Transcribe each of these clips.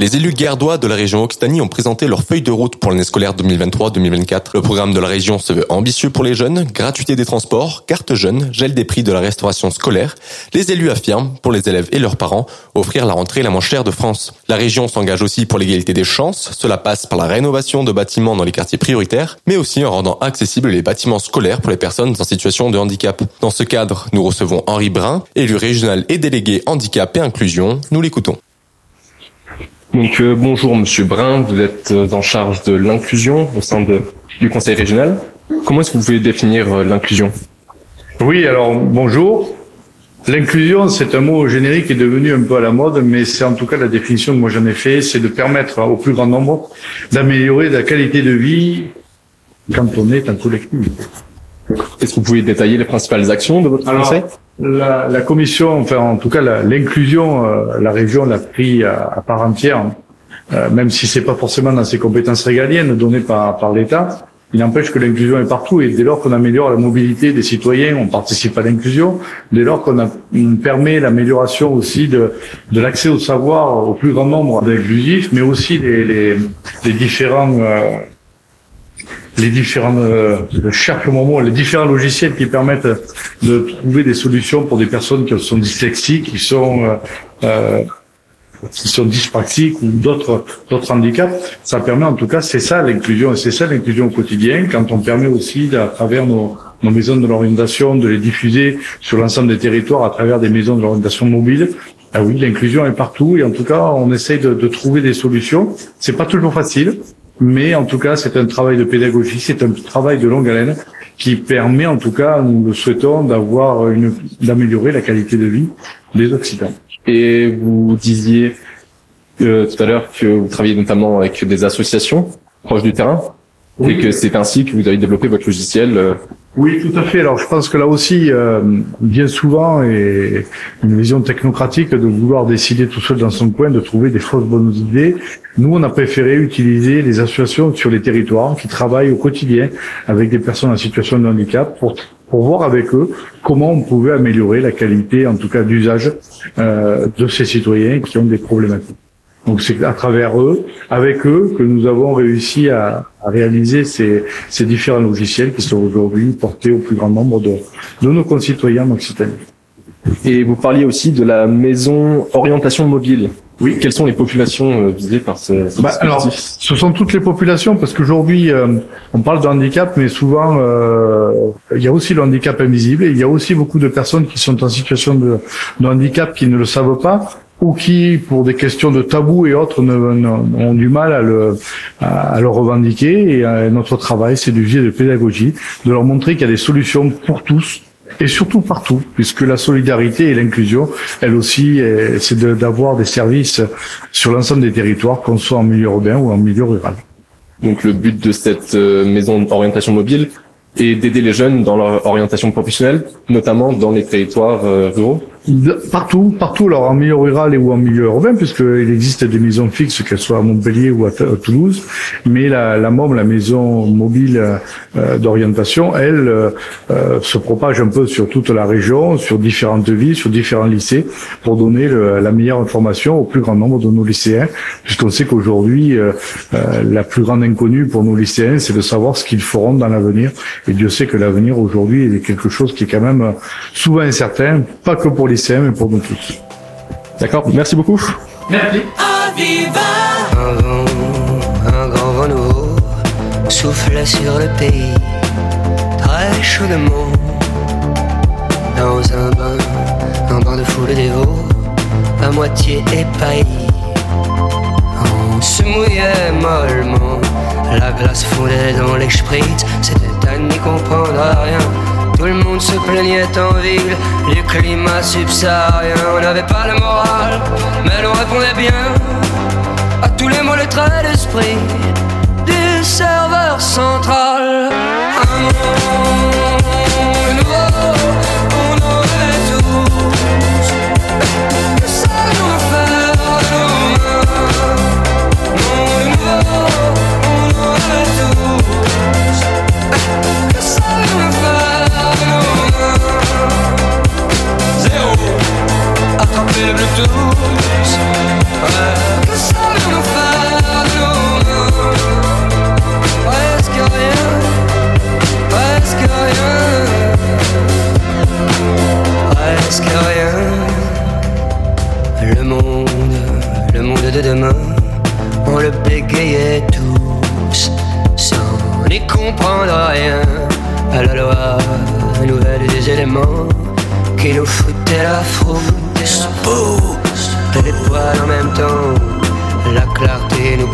Les élus guerdois de la région Occitanie ont présenté leur feuille de route pour l'année scolaire 2023-2024. Le programme de la région se veut ambitieux pour les jeunes, gratuité des transports, carte jeune, gel des prix de la restauration scolaire. Les élus affirment, pour les élèves et leurs parents, offrir la rentrée la moins chère de France. La région s'engage aussi pour l'égalité des chances. Cela passe par la rénovation de bâtiments dans les quartiers prioritaires, mais aussi en rendant accessibles les bâtiments scolaires pour les personnes en situation de handicap. Dans ce cadre, nous recevons Henri Brun, élu régional et délégué handicap et inclusion. Nous l'écoutons. Donc euh, bonjour Monsieur Brun, vous êtes euh, en charge de l'inclusion au sein du Conseil régional. Comment est-ce que vous pouvez définir euh, l'inclusion? Oui, alors bonjour. L'inclusion, c'est un mot générique qui est devenu un peu à la mode, mais c'est en tout cas la définition que moi j'en ai fait, c'est de permettre au plus grand nombre d'améliorer la qualité de vie quand on est un collectif. Est-ce que vous pouvez détailler les principales actions de votre Alors, conseil? la, la commission, enfin en tout cas la- l'inclusion, euh, la région l'a pris à, à part entière, euh, même si c'est pas forcément dans ses compétences régaliennes données par, par l'État. Il n'empêche que l'inclusion est partout et dès lors qu'on améliore la mobilité des citoyens, on participe à l'inclusion. Dès lors qu'on permet l'amélioration aussi de, de l'accès au savoir au plus grand nombre d'inclusifs, mais aussi les, les, les différents euh, les différents, euh, je cherche les différents logiciels qui permettent de trouver des solutions pour des personnes qui sont dyslexiques, qui sont euh, euh, qui sont dyspraxiques ou d'autres d'autres handicaps. Ça permet en tout cas, c'est ça l'inclusion, et c'est ça l'inclusion au quotidien. Quand on permet aussi, à travers nos, nos maisons de l'orientation, de les diffuser sur l'ensemble des territoires à travers des maisons de l'orientation mobile. Ah oui, l'inclusion est partout et en tout cas, on essaye de, de trouver des solutions. C'est pas toujours facile, mais en tout cas, c'est un travail de pédagogie, c'est un travail de longue haleine qui permet, en tout cas, nous le souhaitons, d'avoir une, d'améliorer la qualité de vie des Occitans. Et vous disiez euh, tout à l'heure que vous travaillez notamment avec des associations proches du terrain Oui. et que c'est ainsi que vous avez développé votre logiciel. Oui, tout à fait. Alors, je pense que là aussi, euh, bien souvent, et une vision technocratique de vouloir décider tout seul dans son coin, de trouver des fausses bonnes idées. Nous, on a préféré utiliser les associations sur les territoires qui travaillent au quotidien avec des personnes en situation de handicap pour pour voir avec eux comment on pouvait améliorer la qualité, en tout cas d'usage, euh, de ces citoyens qui ont des problématiques. Donc c'est à travers eux, avec eux, que nous avons réussi à, à réaliser ces, ces différents logiciels qui sont aujourd'hui portés au plus grand nombre de, de nos concitoyens en Occitanie. Et vous parliez aussi de la maison orientation mobile. Oui. Quelles sont les populations euh, visées par ce, ce Bah, alors, ce sont toutes les populations parce qu'aujourd'hui, euh, on parle de handicap, mais souvent, euh, il y a aussi le handicap invisible et il y a aussi beaucoup de personnes qui sont en situation de, de handicap qui ne le savent pas ou qui, pour des questions de tabou et autres, ont du mal à le, à, le revendiquer. Et euh, notre travail, c'est du de pédagogie, de leur montrer qu'il y a des solutions pour tous et surtout partout, puisque la solidarité et l'inclusion, elle aussi, euh, c'est de- d'avoir des services sur l'ensemble des territoires, qu'on soit en milieu urbain ou en milieu rural. Donc le but de cette euh, maison d'orientation mobile est d'aider les jeunes dans leur orientation professionnelle, notamment dans les territoires ruraux. Partout, partout, alors en milieu rural et ou en milieu urbain, puisqu'il existe des maisons fixes, qu'elles soient à Montpellier ou à, Toulouse, mais la, la MOM, la maison mobile euh, d'orientation, elle euh, euh, se propage un peu sur toute la région, sur différentes villes, sur différents lycées, pour donner la meilleure information au plus grand nombre de nos lycéens, puisqu'on sait qu'aujourd'hui, euh, euh, la plus grande inconnue pour nos lycéens, c'est de savoir ce qu'ils feront dans l'avenir, et Dieu sait que l'avenir aujourd'hui est quelque chose qui est quand même euh, souvent incertain, pas que pour les lycéens, mais pour nous tous. D'accord Merci beaucoup. Un vent, un grand vent nouveau souffle sur le pays, très chaudement. Dans un bain, un bain de foule dévot, à moitié épaillis. On se mouillait mollement, la glace fondait dans les spritz, c'était à n'y comprendre rien. Tout le monde se plaignait en ville du climat subsaharien. On n'avait pas le moral, mais l'on répondait bien à tous les mots, les traits d'esprit du serveur central.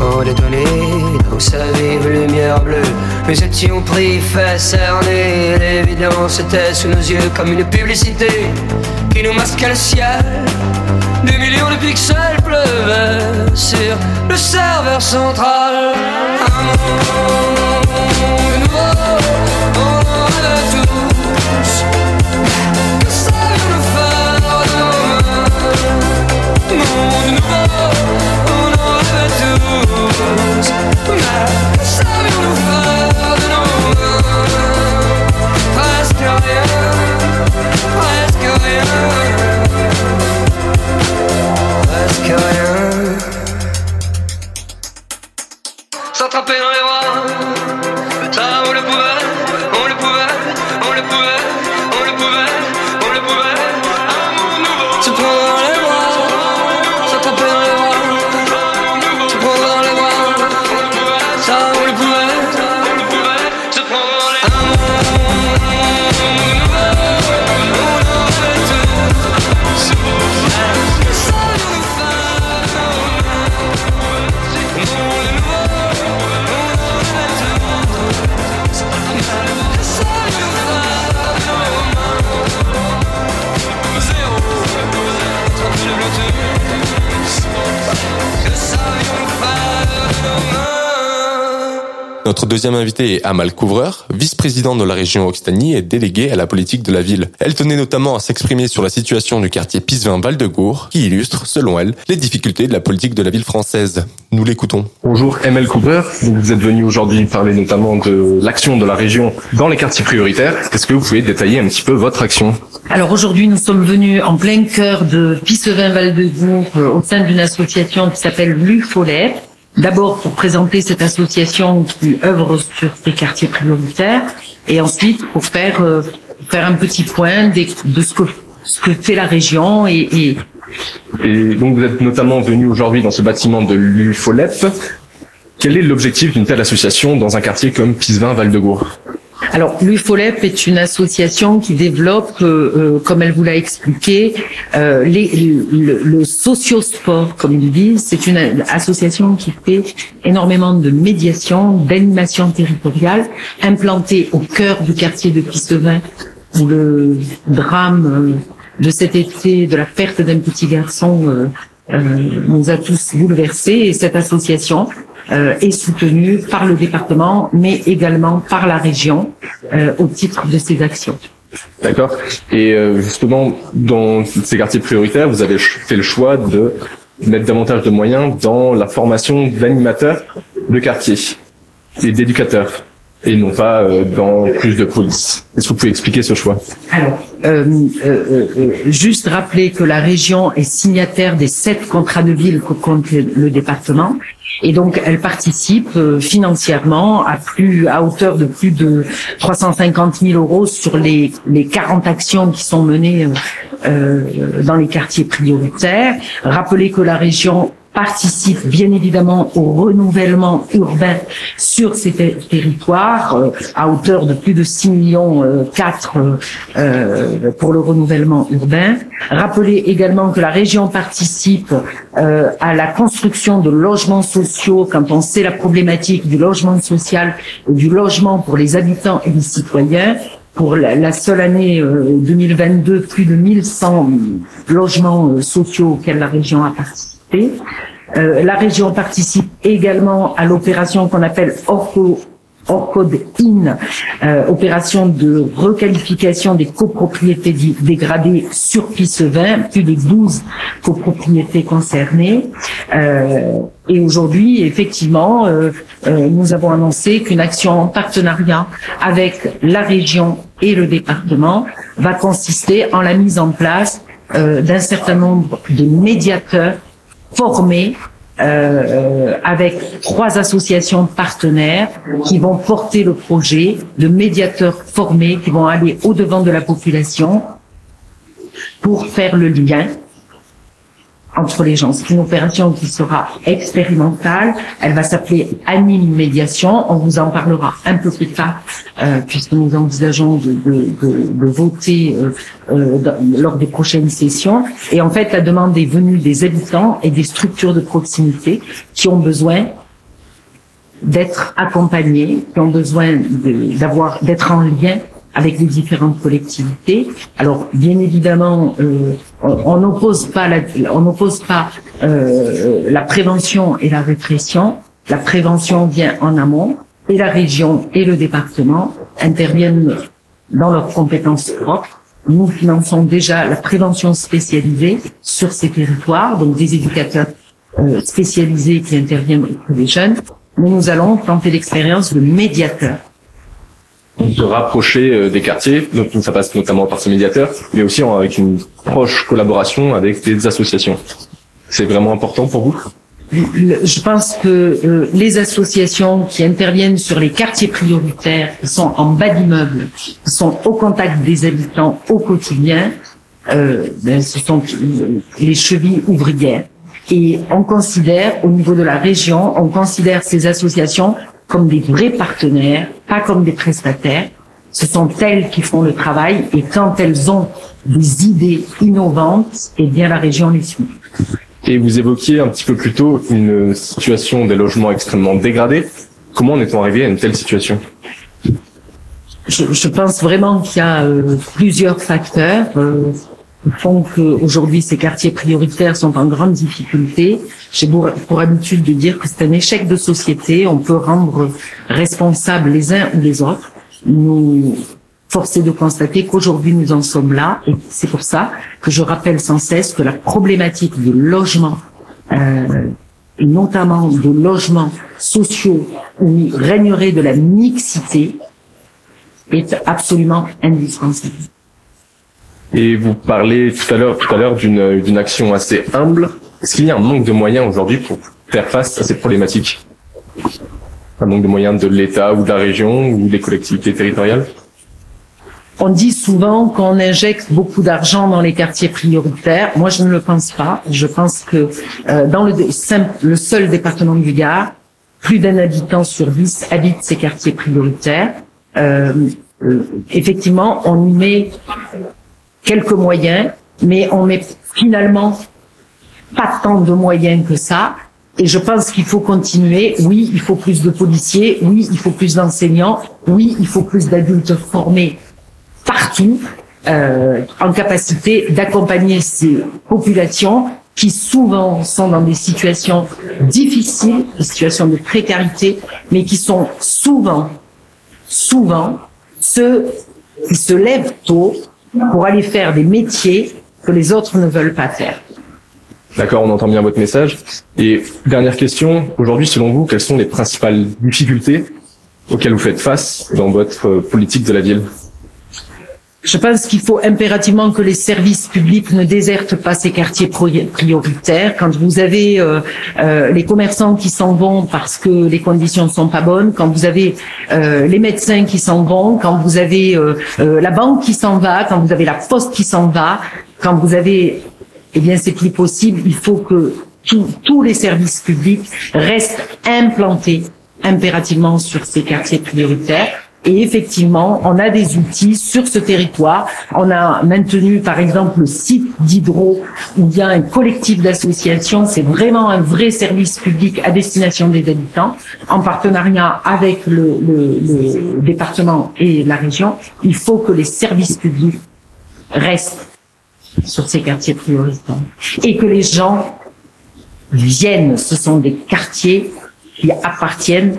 Au nez dans sa vive lumière bleue. Nous étions pris, fait cerner. L'évidence était sous nos yeux comme une publicité qui nous masquait le ciel. Des millions de pixels pleuvaient sur le serveur central. Un nouveau. Que? Tous. Mais que savions-nous faire Notre deuxième invité est Amal Couvreur, vice-présidente de la région Occitanie et déléguée à la politique de la ville. Elle tenait notamment à s'exprimer sur la situation du quartier Pisevin-Val-de-Gour, qui illustre, selon elle, les difficultés de la politique de la ville française. Nous l'écoutons. Bonjour Cooper, Donc, vous êtes venu aujourd'hui parler notamment de l'action de la région dans les quartiers prioritaires. Est-ce que vous pouvez détailler un petit peu votre action? Alors aujourd'hui, nous sommes venus en plein cœur de Pissevin-Val-de-Gour euh, au sein d'une association qui s'appelle l'UFOLEP. D'abord pour présenter cette association qui œuvre sur ces quartiers prioritaires et ensuite pour faire euh, faire un petit point des- de ce que ce que fait la région et, et Et donc vous êtes notamment venu aujourd'hui dans ce bâtiment de l'UFOLEP. Quel est l'objectif d'une telle association dans un quartier comme Pisevin-Val-de-Gour? Alors, l'UFOLEP est une association qui développe, euh, euh, comme elle vous l'a expliqué, euh, les, le, le sociosport, comme ils disent. C'est une association qui fait énormément de médiation, d'animation territoriale, implantée au cœur du quartier de Pissevin, où le drame euh, de cet été, de la perte d'un petit garçon, euh, euh, nous a tous bouleversés. Et cette association euh, est soutenue par le département, mais également par la région euh, au titre de ses actions. D'accord. Et euh, justement, dans ces quartiers prioritaires, vous avez fait le choix de mettre davantage de moyens dans la formation d'animateurs de quartier et d'éducateurs, et non pas euh, dans plus de police. Est-ce que vous pouvez expliquer ce choix? Alors, euh, euh, euh, juste rappeler que la région est signataire des sept contrats de ville que compte le département. Et donc, elle participe euh, financièrement à plus à hauteur de plus de 350 000 euros sur les, les 40 actions qui sont menées euh, euh, dans les quartiers prioritaires. Rappelez que la région participe bien évidemment au renouvellement urbain sur ces ter- territoires euh, à hauteur de plus de 6 millions euh, 4 euh, euh, pour le renouvellement urbain. Rappelez également que la région participe euh, à la construction de logements sociaux quand on sait la problématique du logement social et du logement pour les habitants et les citoyens. Pour la, seule année euh, 2022, plus de 1100 logements euh, sociaux auxquels la région a participé. Euh, la région participe également à l'opération qu'on appelle Orco Orcode IN, euh, opération de requalification des copropriétés dégradées sur Pissevin, plus de 12 copropriétés concernées. Euh, et aujourd'hui, effectivement, euh, euh, nous avons annoncé qu'une action en partenariat avec la région et le département va consister en la mise en place d'un certain nombre de médiateurs formés euh, avec trois associations partenaires qui vont porter le projet de médiateurs formés qui vont aller au-devant de la population pour faire le lien entre les gens. C'est une opération qui sera expérimentale. Elle va s'appeler Anime Médiation. On vous en parlera un peu plus tard, euh, puisque nous envisageons de, de, de, de voter euh, euh, lors des prochaines sessions. Et en fait, la demande est venue des habitants et des structures de proximité qui ont besoin d'être accompagnés, qui ont besoin d'avoir d'être en lien avec les différentes collectivités. Alors, bien évidemment, euh, on n'oppose pas la, on n'oppose pas euh, la prévention et la répression. La prévention vient en amont et la région et le département interviennent dans leurs compétences propres. Nous finançons déjà la prévention spécialisée sur ces territoires, donc des éducateurs euh, spécialisés qui interviennent auprès des jeunes. Mais nous allons tenter l'expérience de médiateur de rapprocher euh, des quartiers. Donc ça passe notamment par ce médiateur, mais aussi avec une proche collaboration avec des associations. C'est vraiment important pour vous? Je pense que euh, les associations qui interviennent sur les quartiers prioritaires, qui sont en bas d'immeuble, qui sont au contact des habitants au quotidien, euh, ben, ce sont les chevilles ouvrières. Et on considère, au niveau de la région, on considère ces associations comme des vrais partenaires, pas comme des prestataires. Ce sont elles qui font le travail et quand elles ont des idées innovantes, eh bien la région les suit. Et vous évoquiez un petit peu plus tôt une situation des logements extrêmement dégradés. Comment en est-on arrivé à une telle situation? Je, je, pense vraiment qu'il y a euh, plusieurs facteurs. Euh, font qu'aujourd'hui ces quartiers prioritaires sont en grande difficulté. J'ai pour, habitude de dire que c'est un échec de société. On peut rendre responsables les uns ou les autres. Nous forcer de constater qu'aujourd'hui nous en sommes là et c'est pour ça que je rappelle sans cesse que la problématique du logement euh, notamment de logements sociaux où régnerait de la mixité est absolument indispensable. Et vous parlez tout à l'heure, tout à l'heure d'une, d'une action assez humble. Est-ce qu'il y a un manque de moyens aujourd'hui pour faire face à cette problématique Un manque de moyens de l'État ou de la région ou des collectivités territoriales? On dit souvent qu'on injecte beaucoup d'argent dans les quartiers prioritaires. Moi, je ne le pense pas. Je pense que euh, dans le, le seul département du Gard, plus d'un habitant sur dix habite ces quartiers prioritaires. Euh, euh, effectivement, on y met quelques moyens, mais on met finalement pas tant de moyens que ça. Et je pense qu'il faut continuer. Oui, il faut plus de policiers. Oui, il faut plus d'enseignants. Oui, il faut plus d'adultes formés partout euh, en capacité d'accompagner ces populations qui souvent sont dans des situations difficiles, des situations de précarité, mais qui sont souvent, souvent ceux qui se lèvent tôt, pour aller faire des métiers que les autres ne veulent pas faire. D'accord, on entend bien votre message. Et dernière question, aujourd'hui, selon vous, quelles sont les principales difficultés auxquelles vous faites face dans votre politique de la ville? Je pense qu'il faut impérativement que les services publics ne désertent pas ces quartiers prioritaires. Quand vous avez euh, euh, les commerçants qui s'en vont parce que les conditions ne sont pas bonnes, quand vous avez euh, les médecins qui s'en vont, quand vous avez la banque qui s'en va, quand vous avez la poste qui s'en va, quand vous avez, eh bien, c'est plus possible. Il faut que tous les services publics restent implantés impérativement sur ces quartiers prioritaires et effectivement, on a des outils sur ce territoire. On a maintenu, par exemple, le site d'Hydro, où il y a un collectif d'associations. C'est vraiment un vrai service public à destination des habitants, en partenariat avec le, le, le département et la région. Il faut que les services publics restent sur ces quartiers prioritaires et que les gens viennent. Ce sont des quartiers qui appartiennent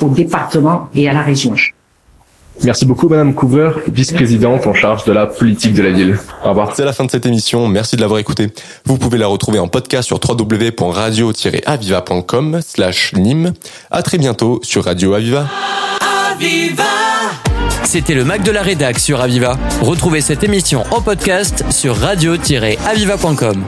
au département et à la région. Merci beaucoup Madame Coover, vice-présidente en charge de la politique de la ville. Au revoir. C'est la fin de cette émission. Merci de l'avoir écoutée. Vous pouvez la retrouver en podcast sur www.radio-aviva.com slash Nîmes. À très bientôt sur Radio Aviva. Aviva C'était le Mac de la Rédac sur Aviva. Retrouvez cette émission en podcast sur radio-aviva.com.